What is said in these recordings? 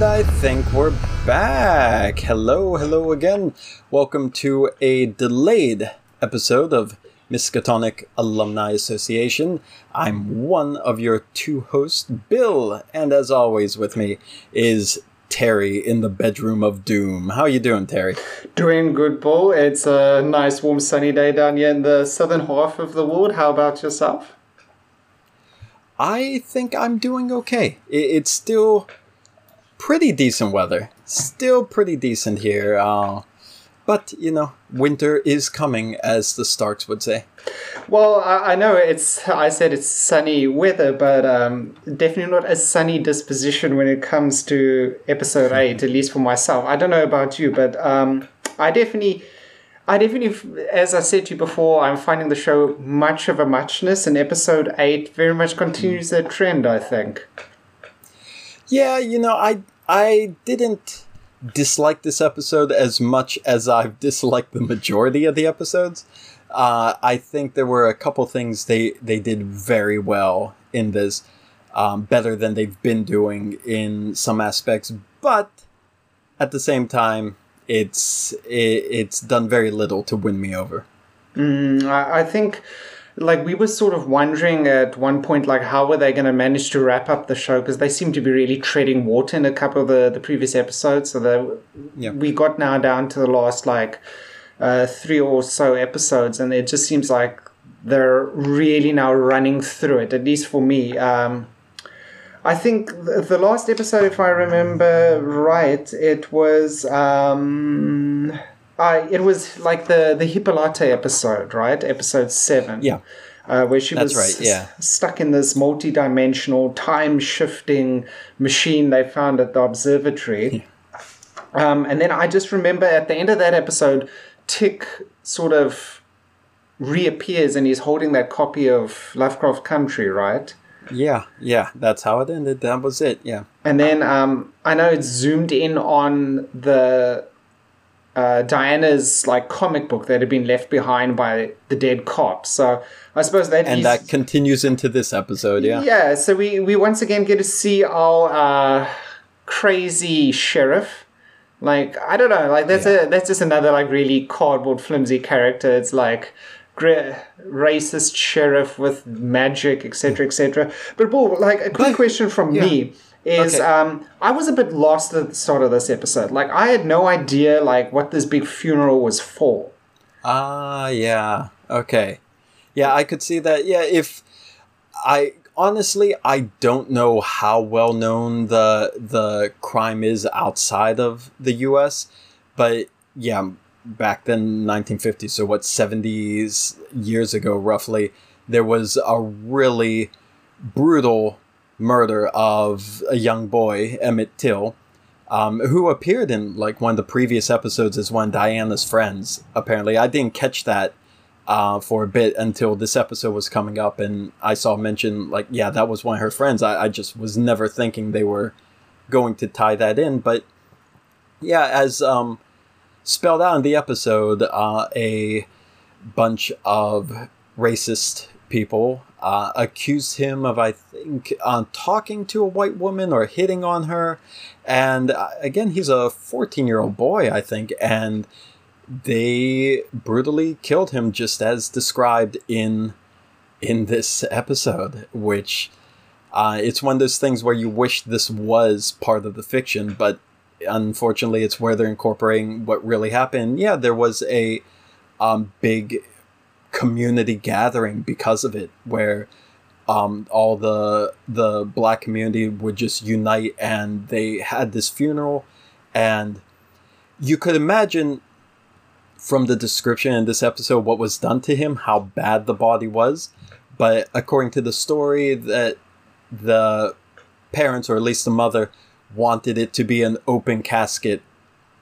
And I think we're back. Hello, hello again. Welcome to a delayed episode of Miskatonic Alumni Association. I'm one of your two hosts, Bill, and as always with me is Terry in the bedroom of doom. How are you doing, Terry? Doing good, Paul. It's a nice, warm, sunny day down here in the southern half of the world. How about yourself? I think I'm doing okay. It's still pretty decent weather. Still pretty decent here. Uh, but, you know, winter is coming, as the Starks would say. Well, I, I know it's, I said it's sunny weather, but um, definitely not a sunny disposition when it comes to episode 8, at least for myself. I don't know about you, but um, I definitely. I definitely, as I said to you before, I'm finding the show much of a muchness, and episode 8 very much continues that trend, I think. Yeah, you know, I I didn't dislike this episode as much as I've disliked the majority of the episodes. Uh, I think there were a couple things they they did very well in this, um, better than they've been doing in some aspects. But at the same time, it's it, it's done very little to win me over. Mm, I, I think like we were sort of wondering at one point like how were they going to manage to wrap up the show? Because they seem to be really treading water in a couple of the, the previous episodes. So that yeah. we got now down to the last like uh, three or so episodes and it just seems like they're really now running through it at least for me. Um, I think the last episode, if I remember right, it was um, I it was like the the Hippolyta episode, right? Episode seven. Yeah. Uh, where she That's was right, yeah. stuck in this multi-dimensional time shifting machine they found at the observatory. um, and then I just remember at the end of that episode, Tick sort of reappears and he's holding that copy of Lovecraft Country, right? Yeah, yeah, that's how it ended. That was it. Yeah. And then um, I know it's zoomed in on the uh, Diana's like comic book that had been left behind by the dead cop. So I suppose that and that continues into this episode. Yeah, yeah. So we we once again get to see our uh, crazy sheriff. Like I don't know, like that's yeah. a that's just another like really cardboard flimsy character. It's like racist sheriff with magic, etc., etc. But Paul, like a quick but, question from yeah. me is okay. um, I was a bit lost at the start of this episode. Like I had no idea like what this big funeral was for. Ah, uh, yeah. Okay. Yeah, I could see that. Yeah, if I honestly I don't know how well known the the crime is outside of the US, but yeah, back then 1950, so what 70s years ago roughly, there was a really brutal murder of a young boy, Emmett Till, um, who appeared in like one of the previous episodes as one of Diana's friends. Apparently, I didn't catch that uh, for a bit until this episode was coming up, and I saw mention like, yeah, that was one of her friends. I, I just was never thinking they were going to tie that in, but yeah, as um, spelled out in the episode, uh, a bunch of racist people uh, accused him of, I think, uh, talking to a white woman or hitting on her. And uh, again, he's a 14 year old boy, I think, and they brutally killed him just as described in in this episode, which uh, it's one of those things where you wish this was part of the fiction, but unfortunately, it's where they're incorporating what really happened. Yeah, there was a um, big community gathering because of it, where um, all the the black community would just unite, and they had this funeral, and you could imagine from the description in this episode what was done to him, how bad the body was. But according to the story, that the parents, or at least the mother, wanted it to be an open casket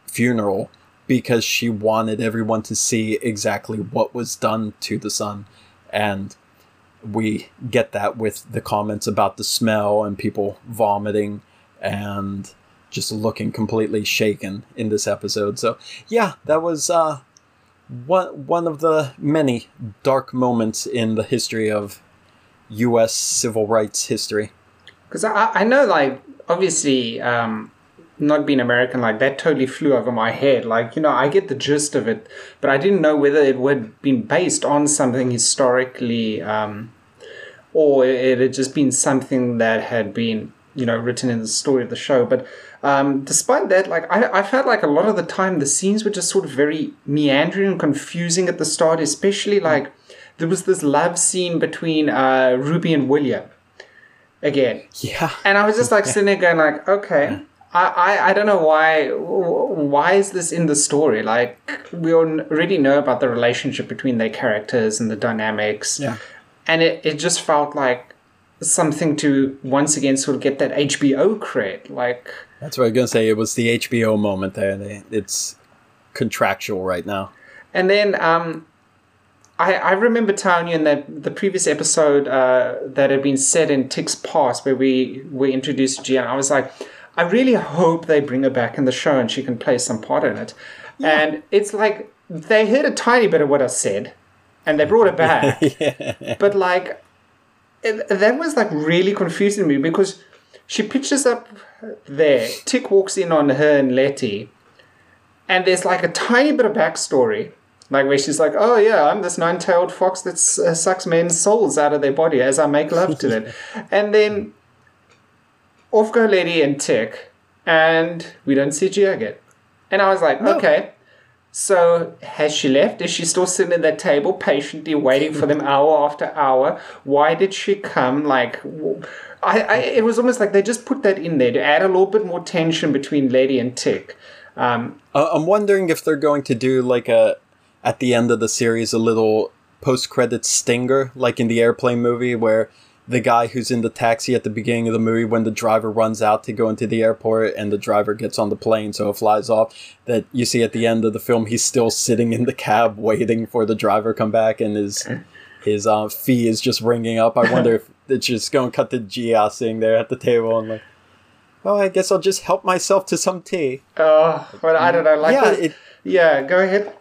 funeral because she wanted everyone to see exactly what was done to the son. And we get that with the comments about the smell and people vomiting and just looking completely shaken in this episode. So, yeah, that was uh, one, one of the many dark moments in the history of U.S. civil rights history. Because I, I know, like, obviously, um, not being American, like that totally flew over my head. Like, you know, I get the gist of it, but I didn't know whether it would been based on something historically, um, or it had just been something that had been, you know, written in the story of the show. But um, despite that, like I, I felt like a lot of the time the scenes were just sort of very meandering and confusing at the start, especially like there was this love scene between uh, Ruby and William again. Yeah. And I was just like sitting there going like, okay, I, I, I don't know why why is this in the story? Like we already know about the relationship between their characters and the dynamics. Yeah. And it, it just felt like something to once again sort of get that HBO cred. Like That's what I was gonna say. It was the HBO moment there. It's contractual right now. And then um, I, I remember telling you in that the previous episode uh, that had been set in Tick's past where we were introduced to Gia. I was like, I really hope they bring her back in the show and she can play some part in it. And it's like they heard a tiny bit of what I said and they brought her back. But like it, that was like really confusing me because she pitches up there. Tick walks in on her and Letty, and there's like a tiny bit of backstory, like where she's like, "Oh yeah, I'm this nine-tailed fox that uh, sucks men's souls out of their body as I make love to them," and then off go Letty and Tick, and we don't see Gia again. And I was like, No. okay. So has she left? Is she still sitting at that table patiently waiting for them hour after hour? Why did she come? Like, I, I it was almost like they just put that in there to add a little bit more tension between Letty and Tick. Um, Uh, I'm wondering if they're going to do like a at the end of the series a little post credit stinger, like in the airplane movie, where the guy who's in the taxi at the beginning of the movie, when the driver runs out to go into the airport and the driver gets on the plane, so it flies off. That you see at the end of the film, he's still sitting in the cab waiting for the driver come back, and his his uh, fee is just ringing up. I wonder if it's just going to cut to Gia sitting there at the table and like. Oh, I guess I'll just help myself to some tea. oh, but I don't know. Like, yeah, it, yeah. Go ahead.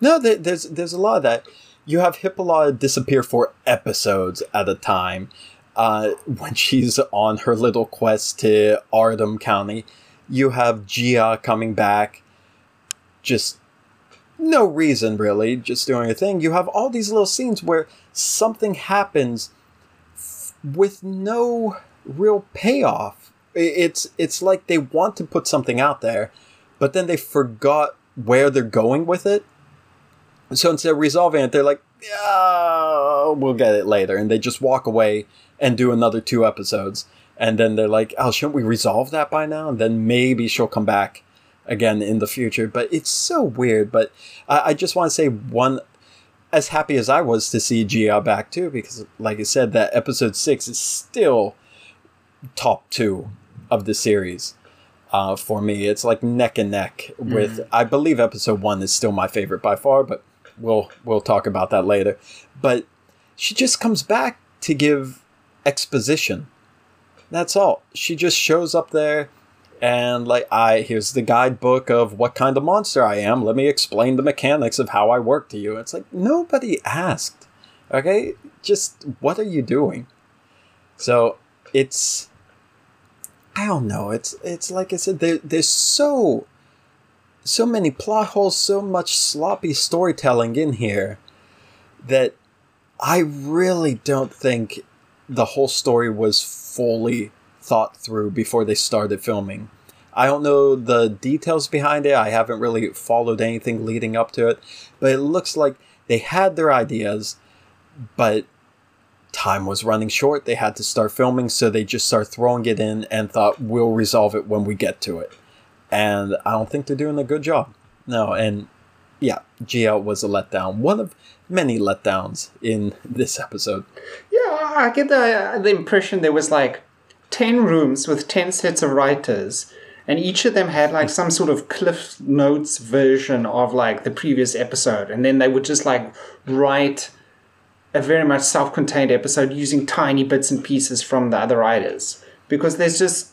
No, there, there's there's a lot of that. You have Hippolyta disappear for episodes at a time. Uh, when she's on her little quest to Ardham County, you have Gia coming back, just no reason really, just doing a thing. You have all these little scenes where something happens with no real payoff. It's it's like they want to put something out there, but then they forgot where they're going with it. So instead of resolving it, they're like, yeah, we'll get it later. And they just walk away and do another two episodes. And then they're like, oh, shouldn't we resolve that by now? And then maybe she'll come back again in the future. But it's so weird. But I, I just want to say one, as happy as I was to see Gia back too, because like I said, that episode six is still top two of the series. Uh, for me, it's like neck and neck with. I believe episode one is still my favorite by far, but we'll we'll talk about that later. But she just comes back to give exposition. That's all. She just shows up there and like I here's the guidebook of what kind of monster I am. Let me explain the mechanics of how I work to you. It's like nobody asked. Okay? Just what are you doing? So it's I don't know. It's it's like I said, there, there's so so many plot holes, so much sloppy storytelling in here that I really don't think the whole story was fully thought through before they started filming. I don't know the details behind it. I haven't really followed anything leading up to it, but it looks like they had their ideas, but time was running short. They had to start filming, so they just started throwing it in and thought we'll resolve it when we get to it. And I don't think they're doing a good job. No, and yeah, Gia was a letdown. One of many letdowns in this episode. Yeah, I get the the impression there was like ten rooms with ten sets of writers, and each of them had like some sort of Cliff Notes version of like the previous episode, and then they would just like write a very much self-contained episode using tiny bits and pieces from the other writers because there's just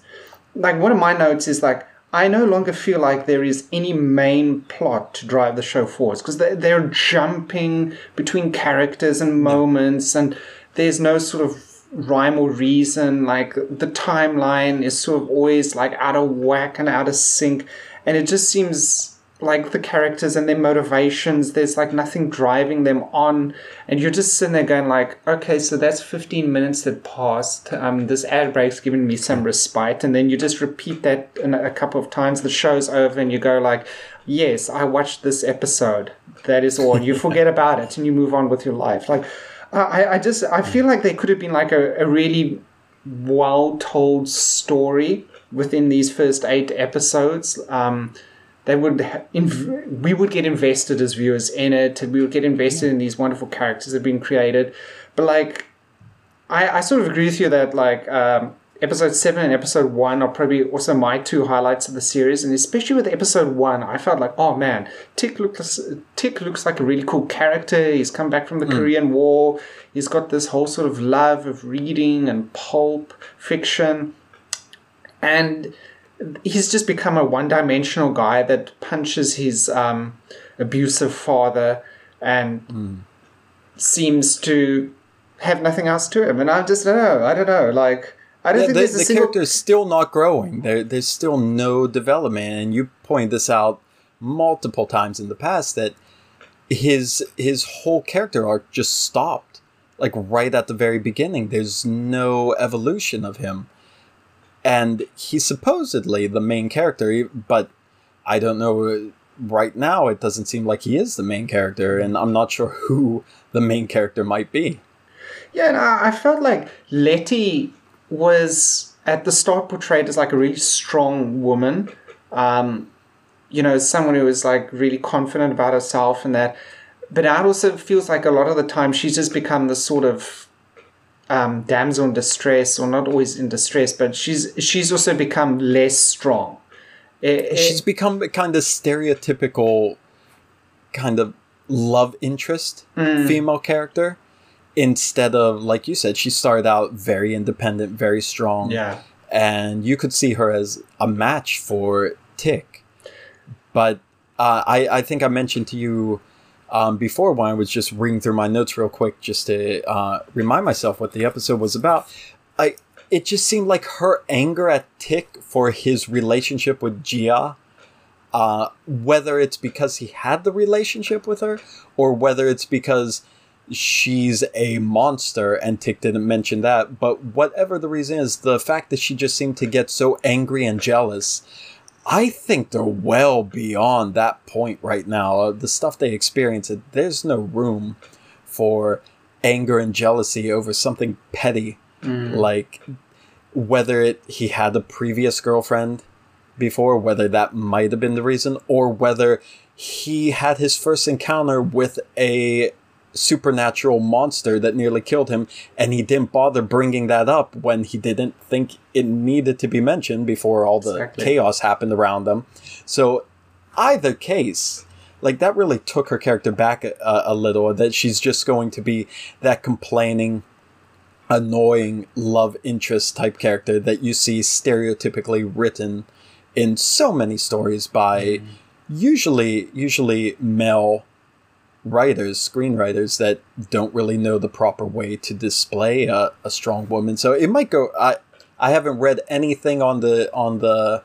like one of my notes is like I no longer feel like there is any main plot to drive the show forward because they're, they're jumping between characters and moments and there's no sort of rhyme or reason. Like the timeline is sort of always like out of whack and out of sync, and it just seems like the characters and their motivations there's like nothing driving them on. And you're just sitting there going like okay so that's 15 minutes that passed. Um, this ad break's given me some respite. And then you just repeat that a couple of times. The show's over and you go like yes i watched this episode. That is all. You forget about it and you move on with your life. Like i, I just i feel like there could have been like a, a really well told story within these first eight episodes. Um, they would inv- we would get invested as viewers in it and we would get invested in these wonderful characters that have been created. But like i i sort of agree with you that like um, episode 7 and episode 1 are probably also my two highlights of the series and especially with episode 1 i felt like oh man tick looks tick looks like a really cool character. He's come back from the mm. korean war. He's got this whole sort of love of reading and pulp fiction. And he's just become a one-dimensional guy that punches his um, abusive father and mm. seems to have nothing else to him. And I just don't know. I don't know. Like I don't yeah, think the, there's the single... character is still not growing. There, there's still no development, and you point this out multiple times in the past that his his whole character arc just stopped like right at the very beginning there's no evolution of him and he's supposedly the main character, but I don't know. Right now, it doesn't seem like he is the main character, and I'm not sure who the main character might be. Yeah, and I felt like Letty was at the start portrayed as like a really strong woman. Um, you know, someone who was like really confident about herself and that. But it also feels like a lot of the time she's just become this sort of um, damsel in distress, or not always in distress, but she's she's also become less strong. It, she's it, become kind of stereotypical, kind of love interest mm. female character instead of like you said she started out very independent very strong yeah and you could see her as a match for tick but uh, I, I think i mentioned to you um, before when I was just reading through my notes real quick just to uh, remind myself what the episode was about. I it just seemed like her anger at Tick for his relationship with Gia, uh, whether it's because he had the relationship with her or whether it's because she's a monster and Tick didn't mention that. But whatever the reason is, the fact that she just seemed to get so angry and jealous I think they're well beyond that point right now. Uh, the stuff they experience, there's no room for anger and jealousy over something petty, mm. like whether it he had a previous girlfriend before, whether that might have been the reason, or whether he had his first encounter with a supernatural monster that nearly killed him, and he didn't bother bringing that up when he didn't think it needed to be mentioned before all the exactly. chaos happened around them. So, either case, like that really took her character back a, a little, that she's just going to be that complaining, annoying love interest type character that you see stereotypically written in so many stories by mm. usually usually male writers, screenwriters that don't really know the proper way to display a, a strong woman. So it might go. I I haven't read anything on the on the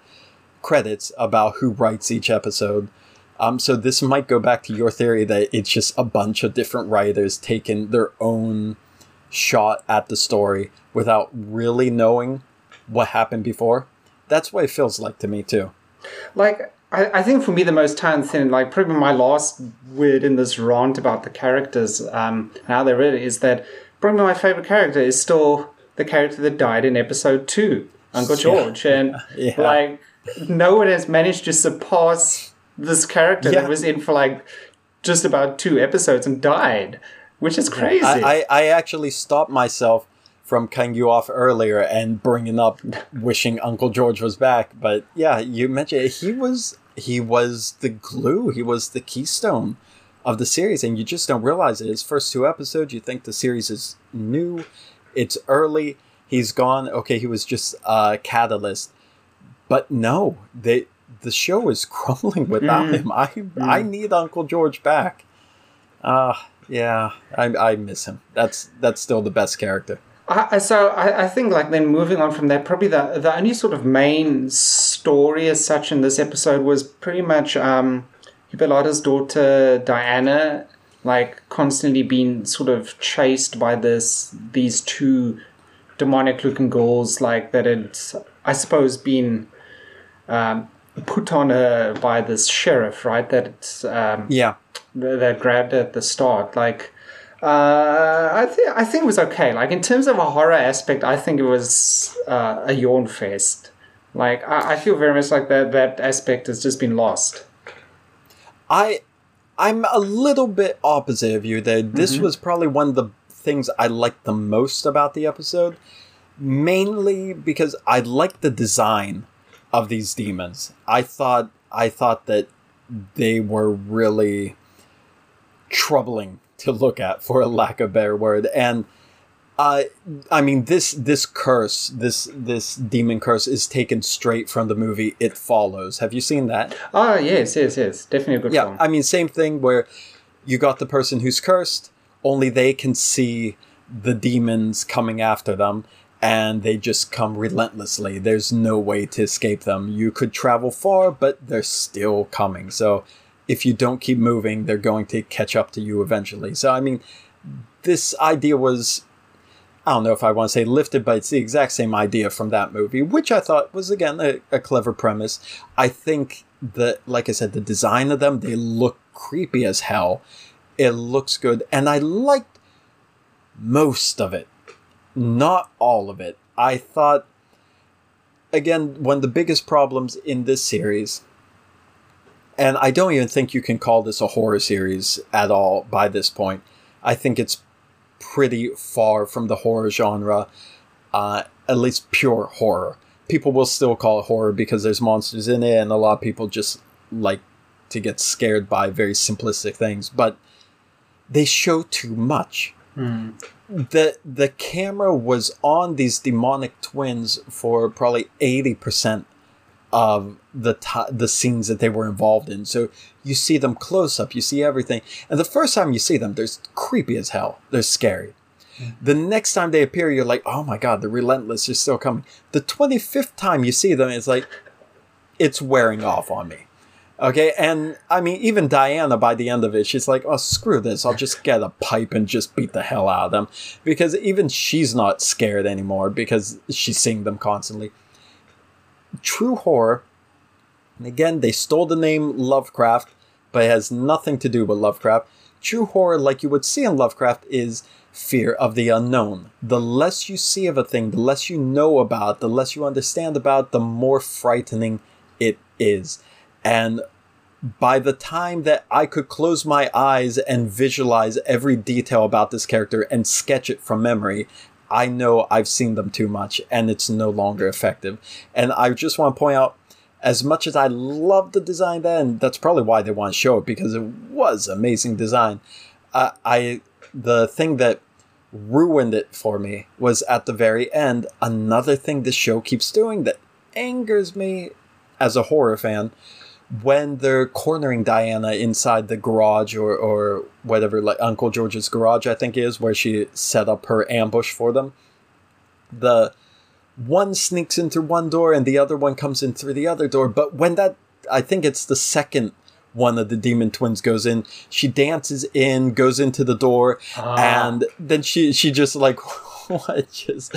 credits about who writes each episode. Um, so this might go back to your theory that it's just a bunch of different writers taking their own shot at the story without really knowing what happened before. That's what it feels like to me too. Like I, I think for me the most telling thing, like probably my last word in this rant about the characters, um, and how they're written, is that probably my favorite character is still the character that died in episode two, Uncle George, yeah. and yeah. like no one has managed to surpass this character yeah. that was in for like just about two episodes and died, which is crazy. I, I, I actually stopped myself from cutting you off earlier and bringing up wishing Uncle George was back. But yeah, you mentioned he was he was the glue. He was the keystone of the series, and you just don't realize it. His first two episodes, you think the series is new, it's early. He's gone. Okay, he was just a catalyst, but no, they the show is crumbling without mm. him. I mm. I need Uncle George back. Ah, uh, yeah, I I miss him. That's that's still the best character. I, so I, I think like then moving on from that, probably the the only sort of main story as such in this episode was pretty much um, Hippolyta's daughter Diana, like constantly being sort of chased by this these two demonic looking girls, like that had I suppose been um, put on her by this sheriff, right? That um, yeah that grabbed at the start, like uh, I think I think it was okay. Like in terms of a horror aspect, I think it was uh, a yawn fest. Like I, I feel very much like that that aspect has just been lost. I I'm a little bit opposite of you there. This mm-hmm. was probably one of the things I liked the most about the episode, mainly because I liked the design of these demons. I thought I thought that they were really troubling to look at, for a lack of a better word. And uh, I mean, this this curse, this this demon curse, is taken straight from the movie It Follows. Have you seen that? Ah, yes, yes, yes, definitely a good one. yeah, film. I mean, same thing where you got the person who's cursed, only they can see the demons coming after them, and they just come relentlessly. There's no way to escape them. You could travel far, but they're still coming. So if you don't keep moving, they're going to catch up to you eventually. So, I mean, this idea was, I don't know if I want to say lifted, but it's the exact same idea from that movie, which I thought was, again, a, a clever premise. I think that, like I said, the design of them, they look creepy as hell. It looks good. And I liked most of it, not all of it. I thought, again, one of the biggest problems in this series and I don't even think you can call this a horror series at all by this point. I think it's pretty far from the horror genre, uh, at least pure horror. People will still call it horror because there's monsters in it, and a lot of people just like to get scared by very simplistic things. But they show too much. Mm. The the camera was on these demonic twins for probably eighty percent of the t- the scenes that they were involved in. So you see them close up, you see everything, and the first time you see them, they're creepy as hell. They're scary. Mm-hmm. The next time they appear, you're like, oh my god, the relentless is still coming. The twenty fifth time you see them, it's like it's wearing off on me. Okay, and I mean, even Diana, by the end of it, she's like, oh, screw this. I'll just get a pipe and just beat the hell out of them. Because even she's not scared anymore because she's seeing them constantly true horror. Again, they stole the name Lovecraft, but it has nothing to do with Lovecraft. True horror, like you would see in Lovecraft, is fear of the unknown. The less you see of a thing, the less you know about, the less you understand about, the more frightening it is. And by the time that I could close my eyes and visualize every detail about this character and sketch it from memory, I know I've seen them too much and it's no longer effective. And I just want to point out, as much as I love the design then, that's probably why they want to show it because it was amazing design. Uh, I the thing that ruined it for me was at the very end. Another thing this show keeps doing that angers me as a horror fan when they're cornering Diana inside the garage or, or whatever, like Uncle George's garage, I think is, where she set up her ambush for them. The one sneaks in through one door and the other one comes in through the other door. But when that, I think it's the second one of the demon twins goes in, she dances in, goes into the door, ah. and then she she just like what just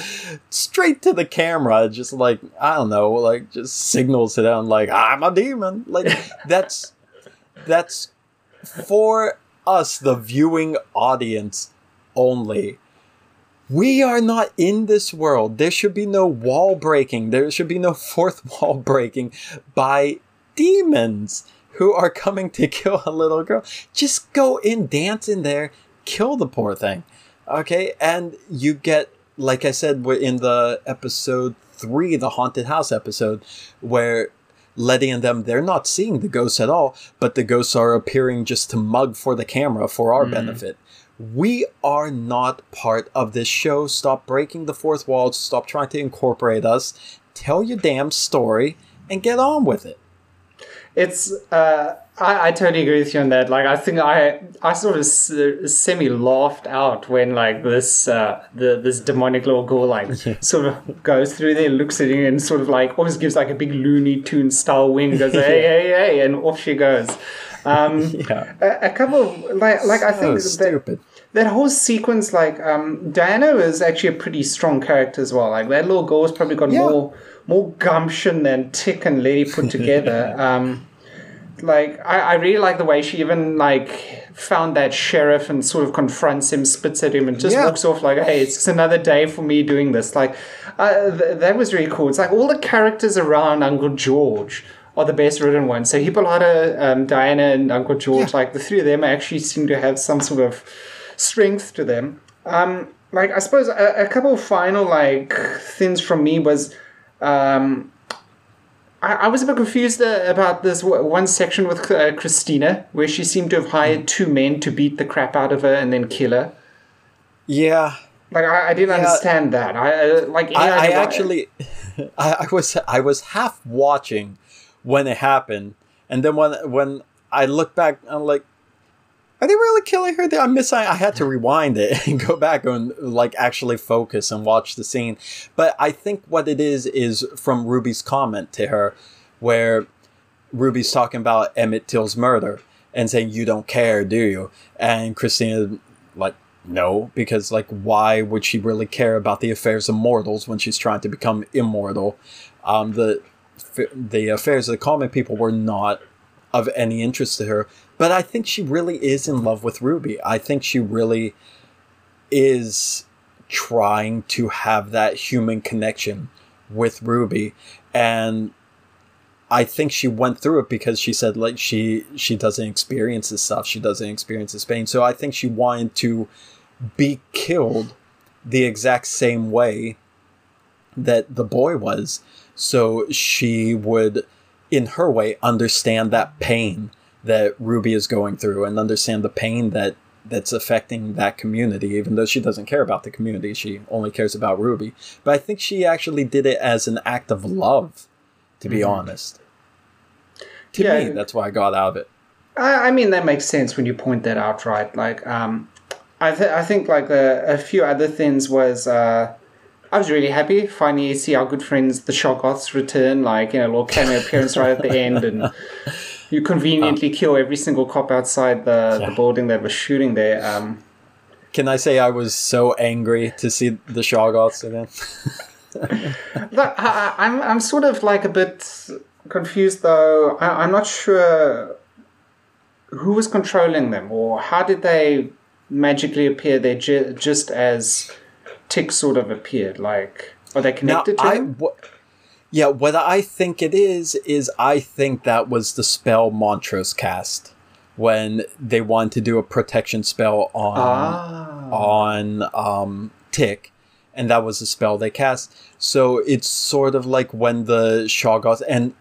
straight to the camera, just like I don't know, like just signals to them like I'm a demon. Like that's that's for us, the viewing audience only. We are not in this world. There should be no wall breaking. There should be no fourth wall breaking by demons who are coming to kill a little girl. Just go in, dance in there, kill the poor thing. Okay, and you get, like I said, we're in the episode three, the haunted house episode, where Letty and them, they're not seeing the ghosts at all, but the ghosts are appearing just to mug for the camera for our mm. benefit. We are not part of this show. Stop breaking the fourth wall. Stop trying to incorporate us. Tell your damn story and get on with it. it's uh, I, I totally agree with you on that. Like, I think I I sort of semi laughed out when like this uh, the this demonic little girl like sort of goes through there, looks at him, and sort of like almost gives like a big Looney Tune style wing, goes hey hey hey, and off she goes. Um, yeah. a, a, couple of like like I think stupid. That, that whole sequence, like um, Diana is actually a pretty strong character as well. Like that little girl's probably got yeah. more more gumption than Tick and Letty put together. um, like I, I really like the way she even like found that sheriff and sort of confronts him, spits at him, and just yeah. walks off like, "Hey, it's another day for me doing this." Like uh, th- that was really cool. It's like all the characters around Uncle George are the best written ones. So Hippolyta, um, Diana, and Uncle George, yeah. like the three of them actually seem to have some sort of strength to them. Um, like I suppose a, a couple final like things from me was um, I, I, was a bit confused uh, about this one section with uh, Christina, where she seemed to have hired mm. two men to beat the crap out of her and then kill her. Yeah. Like I, I didn't yeah. understand that. I uh, like. I, I actually, I, I was I was half watching when it happened, and then when when I look back, I'm like, are they really killing her? I'm missing. I had to rewind it and go back and like actually focus and watch the scene. But I think what it is is from Ruby's comment to her, where Ruby's talking about Emmett Till's murder and saying, "You don't care, do you?" And Christina, like, no, because like, why would she really care about the affairs of mortals when she's trying to become immortal? Um, the the affairs of the common people were not of any interest to her. But I think she really is in love with Ruby. I think she really is trying to have that human connection with Ruby. And I think she went through it because she said like she she doesn't experience this stuff. She doesn't experience this pain. So I think she wanted to be killed the exact same way that the boy was. So she would in her way understand that pain that Ruby is going through and understand the pain that that's affecting that community even though she doesn't care about the community she only cares about Ruby. But I think she actually did it as an act of love to be mm-hmm. honest. To yeah, me that's why I got out of it. I, I mean that makes sense when you point that out right? Like um I, th- I think like a, a few other things was uh I was really happy finally to see our good friends the Shoggoths return, like you know, a little cameo appearance right at the end, and you conveniently um, kill every single cop outside the, yeah. the building that was shooting there. Um, Can I say I was so angry to see the Shoggoths again? but I, I'm I'm sort of like a bit confused though. I, I'm not sure who was controlling them or how did they magically appear there ju- just as tick sort of appeared? Like, are they connected now, to I, him? yeah, what I think it is is I think that was the spell Montrose cast when they wanted to do a protection spell on ah. on um, Tick, and that was the spell they cast. So it's sort of like when the Shoggoth and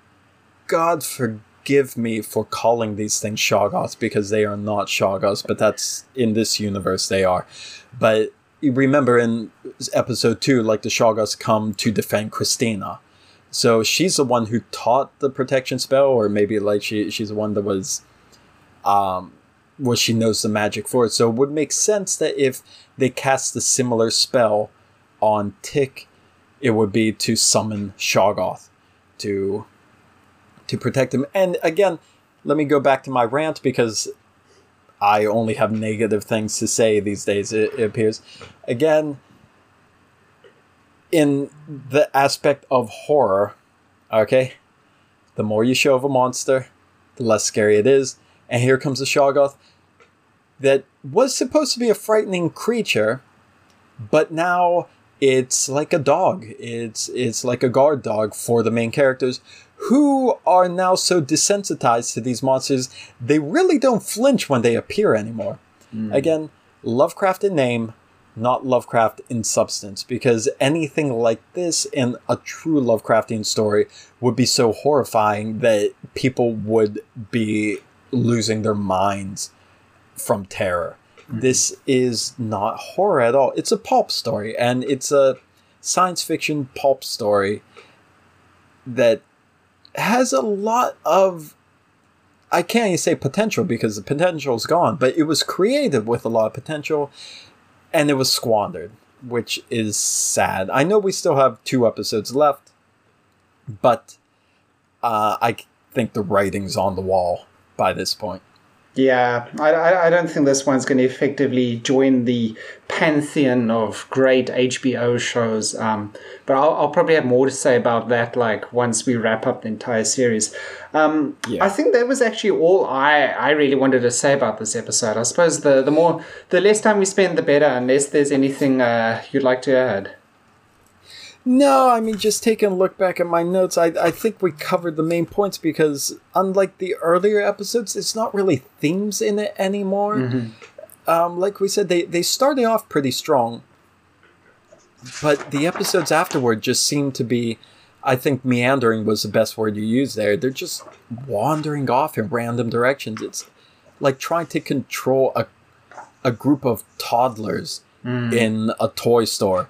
God forgive me for calling these things Shoggoths because they are not Shoggoths, but that's in this universe they are. But you remember in episode two, like the Shoggoths come to defend Christina. So she's the one who taught the protection spell, or maybe like she she's the one that was um well she knows the magic for. So it would make sense that if they cast a similar spell on Tick, it would be to summon Shoggoth to to protect him. And again, let me go back to my rant because I only have negative things to say these days, it, it appears. Again, in the aspect of horror, okay, the more you show of a monster, the less scary it is. And here comes a Shoggoth that was supposed to be a frightening creature, but now it's like a dog. It's it's like a guard dog for the main characters who are now so desensitized to these monsters, they really don't flinch when they appear anymore. Mm. Again, Lovecraft in name, not Lovecraft in substance, because anything like this in a true Lovecraftian story would be so horrifying that people would be losing their minds from terror. Mm-hmm. This is not horror at all. It's a pulp story, and it's a science fiction pulp story that has a lot of I can't even say potential because the potential is gone, but it was created with a lot of potential and it was squandered, which is sad. I know we still have two episodes left, but uh, I think the writing's on the wall by this point. Yeah, I, I don't think this one's going to effectively join the pantheon of great HBO shows. Um, but I'll, I'll, probably have more to say about that, like once we wrap up the entire series. Um, yeah. I think that was actually all I, I really wanted to say about this episode. I suppose the, the more the less time we spend, the better. Unless there's anything uh, you'd like to add. No, I mean, just taking a look back at my notes, I, I think we covered the main points because, unlike the earlier episodes, it's not really themes in it anymore. Mm-hmm. Um, like we said, they, they started off pretty strong, but the episodes afterward just seem to be, I think, meandering was the best word you use there. They're just wandering off in random directions. It's like trying to control a, a group of toddlers mm. in a toy store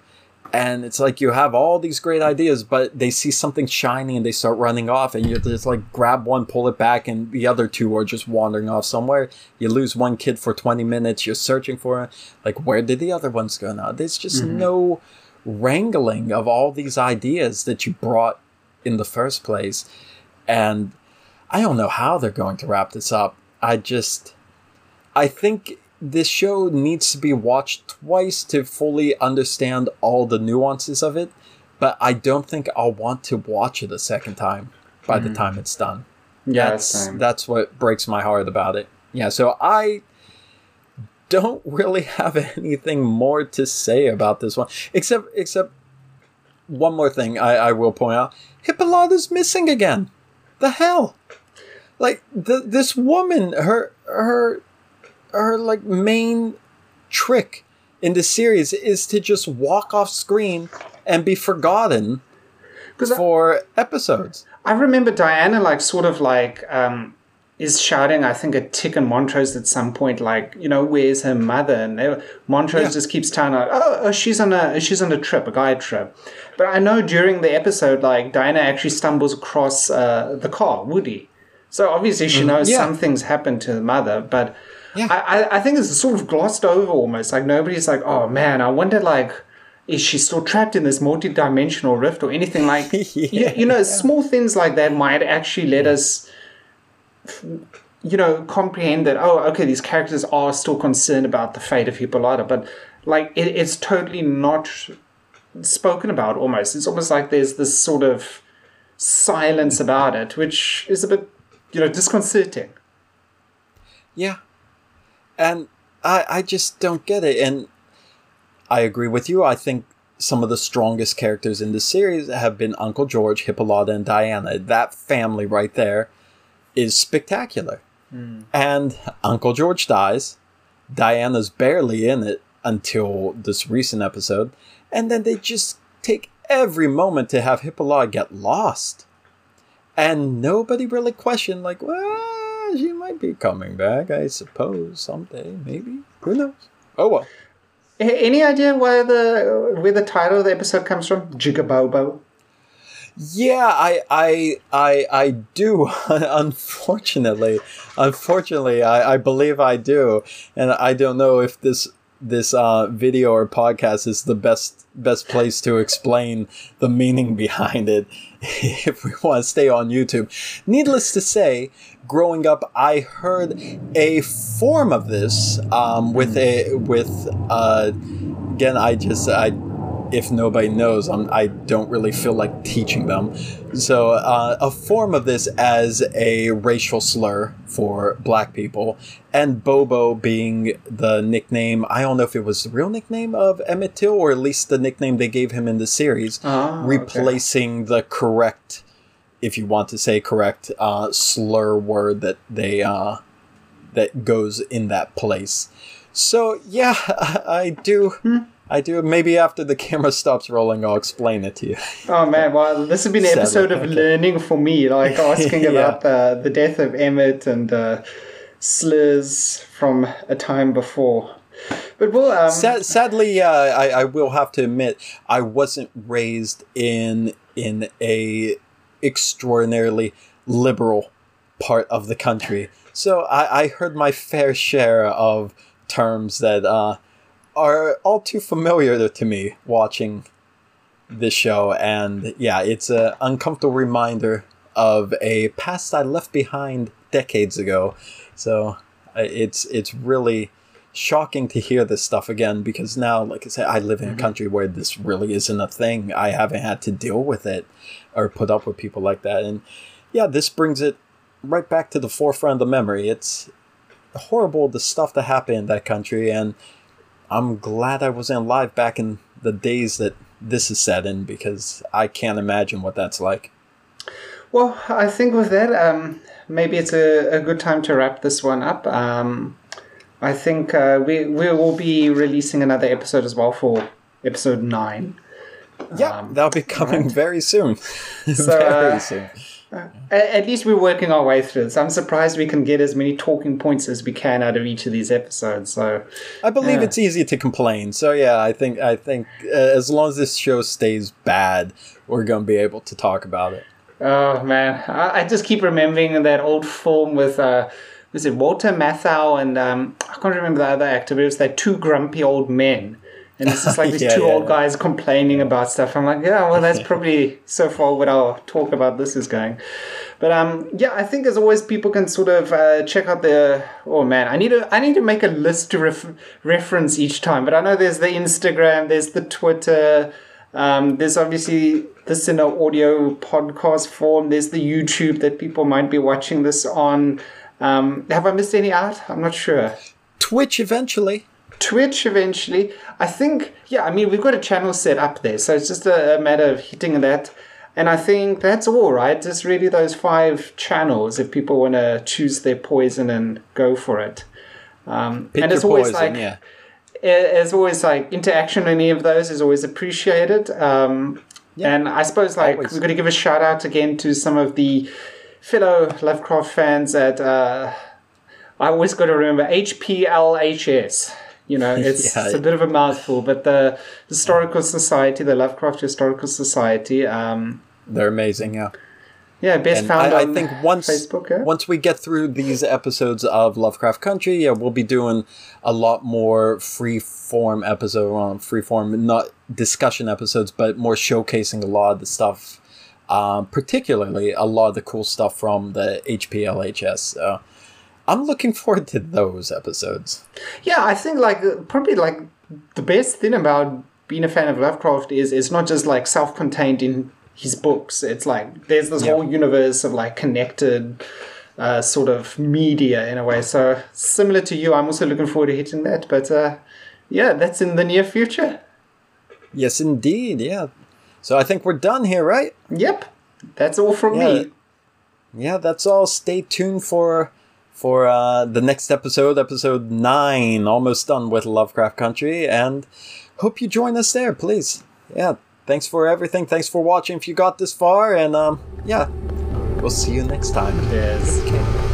and it's like you have all these great ideas but they see something shiny and they start running off and you just like grab one pull it back and the other two are just wandering off somewhere. You lose one kid for 20 minutes you're searching for it. Like where did the other ones go now? There's just mm-hmm. no wrangling of all these ideas that you brought in the first place. And i don't know how they're going to wrap this up. I just i think this show needs to be watched twice to fully understand all the nuances of it, but I don't think I'll want to watch it a second time by mm. the time it's done. Yeah, that's that's what breaks my heart about it. Yeah, so I don't really have anything more to say about this one, except except one more thing I, I will point out: Hippolyta's missing again. The hell, like the this woman, her her her like main trick in the series is to just walk off screen and be forgotten for I, episodes. I remember Diana like sort of like um, is shouting, I think, at Tick and Montrose at some point, like, you know, where's her mother? And they, Montrose yeah. just keeps telling her, oh, oh, she's on a she's on a trip, a guide trip. But I know during the episode, like Diana actually stumbles across uh, the car, Woody. So obviously she mm-hmm. knows yeah. something's happened to the mother, but yeah. I, I think it's sort of glossed over almost. Like nobody's like, oh man, I wonder like is she still trapped in this multi-dimensional rift or anything? Like yeah, you, you, know small things like that might actually let us you know comprehend that oh okay these characters are still concerned about the fate of hippolyta. But like it, it's totally not spoken about almost. It's almost like there's this sort of silence about it which is a bit you know disconcerting. Yeah and I I just don't get it. And I agree with you. I think some of the strongest characters in the series have been Uncle George, Hippolyta, and Diana. That family right there is spectacular. Mm. And Uncle George dies. Diana's barely in it until this recent episode. And then they just take every moment to have Hippolyta get lost. And nobody really questioned, like, well, she might be coming back, I suppose, someday, maybe. Who knows? Oh well. Any idea where the where the title of the episode comes from? Jigabobo. Yeah, I I I I do. unfortunately, unfortunately, I, I believe I do, and I don't know if this this uh, video or podcast is the best best place to explain the meaning behind it if we want to stay on YouTube. Needless to say, growing up, I heard a form of this um, with a with uh, again. I just I if nobody knows, I'm, I don't really feel like teaching them. So, uh, a form of this as a racial slur for black people, and Bobo being the nickname, I don't know if it was the real nickname of Emmett Till, or at least the nickname they gave him in the series, oh, replacing okay. the correct, if you want to say correct, uh, slur word that they, uh, that goes in that place. So, yeah, I do. Hmm I do. Maybe after the camera stops rolling, I'll explain it to you. Oh man, well, this has been an episode of okay. learning for me, like asking yeah. about the the death of Emmett and uh, slurs from a time before. But well, um... Sad, sadly, uh, I, I will have to admit I wasn't raised in in a extraordinarily liberal part of the country. So I, I heard my fair share of terms that uh, are all too familiar to me watching this show. And yeah, it's an uncomfortable reminder of a past I left behind decades ago. So uh, it's it's really shocking to hear this stuff again because now, like I said, I live in a country where this really isn't a thing. I haven't had to deal with it or put up with people like that. And yeah, this brings it right back to the forefront of the memory. It's horrible the stuff that happened in that country, and I'm glad I wasn't alive back in the days that this is set in because I can't imagine what that's like. Well, I think with that, um, maybe it's a, a good time to wrap this one up. Um, I think uh, we we will be releasing another episode as well for episode nine. Yeah, um, that'll be coming right. very soon. So, very uh, soon. Uh, at least we're working our way through this. I'm surprised we can get as many talking points as we can out of each of these episodes. So I believe yeah. it's easy to complain. So yeah, I think I think uh, as long as this show stays bad, we're gonna be able to talk about it. Oh man, I, I just keep remembering that old film with. Uh, was it Walter Matthau and um, I can't remember the other actor, but it was like two grumpy old men. And it's just like these yeah, two yeah, old yeah. guys complaining about stuff. I'm like, yeah, well, that's probably so far what our talk about this is going. But um, yeah, I think as always, people can sort of uh, check out the. Oh man, I need to I need to make a list to ref- reference each time. But I know there's the Instagram, there's the Twitter, um, there's obviously this in an audio podcast form. There's the YouTube that people might be watching this on. Um, have I missed any out? I'm not sure. Twitch eventually. Twitch eventually. I think, yeah, I mean, we've got a channel set up there, so it's just a, matter of hitting that. And I think that's all, right? Just really those five channels if people want to choose their poison and go for it. Um, and it's always poison, like, yeah. As always, like interaction in any of those is always appreciated. Um, yeah. And I suppose like always. we're going to give a shout out again to some of the fellow Lovecraft fans at, uh, I always got to remember HPLHS. You know, it's, yeah. it's, a bit of a mouthful, but the Historical Society, the Lovecraft Historical Society, um, they're amazing. Yeah. Yeah, best and found I, I think once Facebook, yeah? once we get through these episodes of Lovecraft Country, yeah, we'll be doing a lot more free form episode on free form, not discussion episodes, but more showcasing a lot of the stuff um, particularly a lot of the cool stuff from the HPLHS. So I'm looking forward to those episodes. Yeah, I think like probably like the best thing about being a fan of Lovecraft is it's not just like self-contained in his books. It's like there's this yeah. whole universe of like connected uh, sort of media in a way. So similar to you, I'm also looking forward to hitting that. But uh, yeah, that's in the near future. Yes, indeed. Yeah, so I think we're done here, right? Yep. That's all from yeah. me. Yeah, that's all. Stay tuned for for uh, the next episode, episode nine. Almost done with Lovecraft Country, and hope you join us there, please. Yeah, thanks for everything. Thanks for watching. If you got this far, and um, yeah, we'll see you next time. Yes. Okay.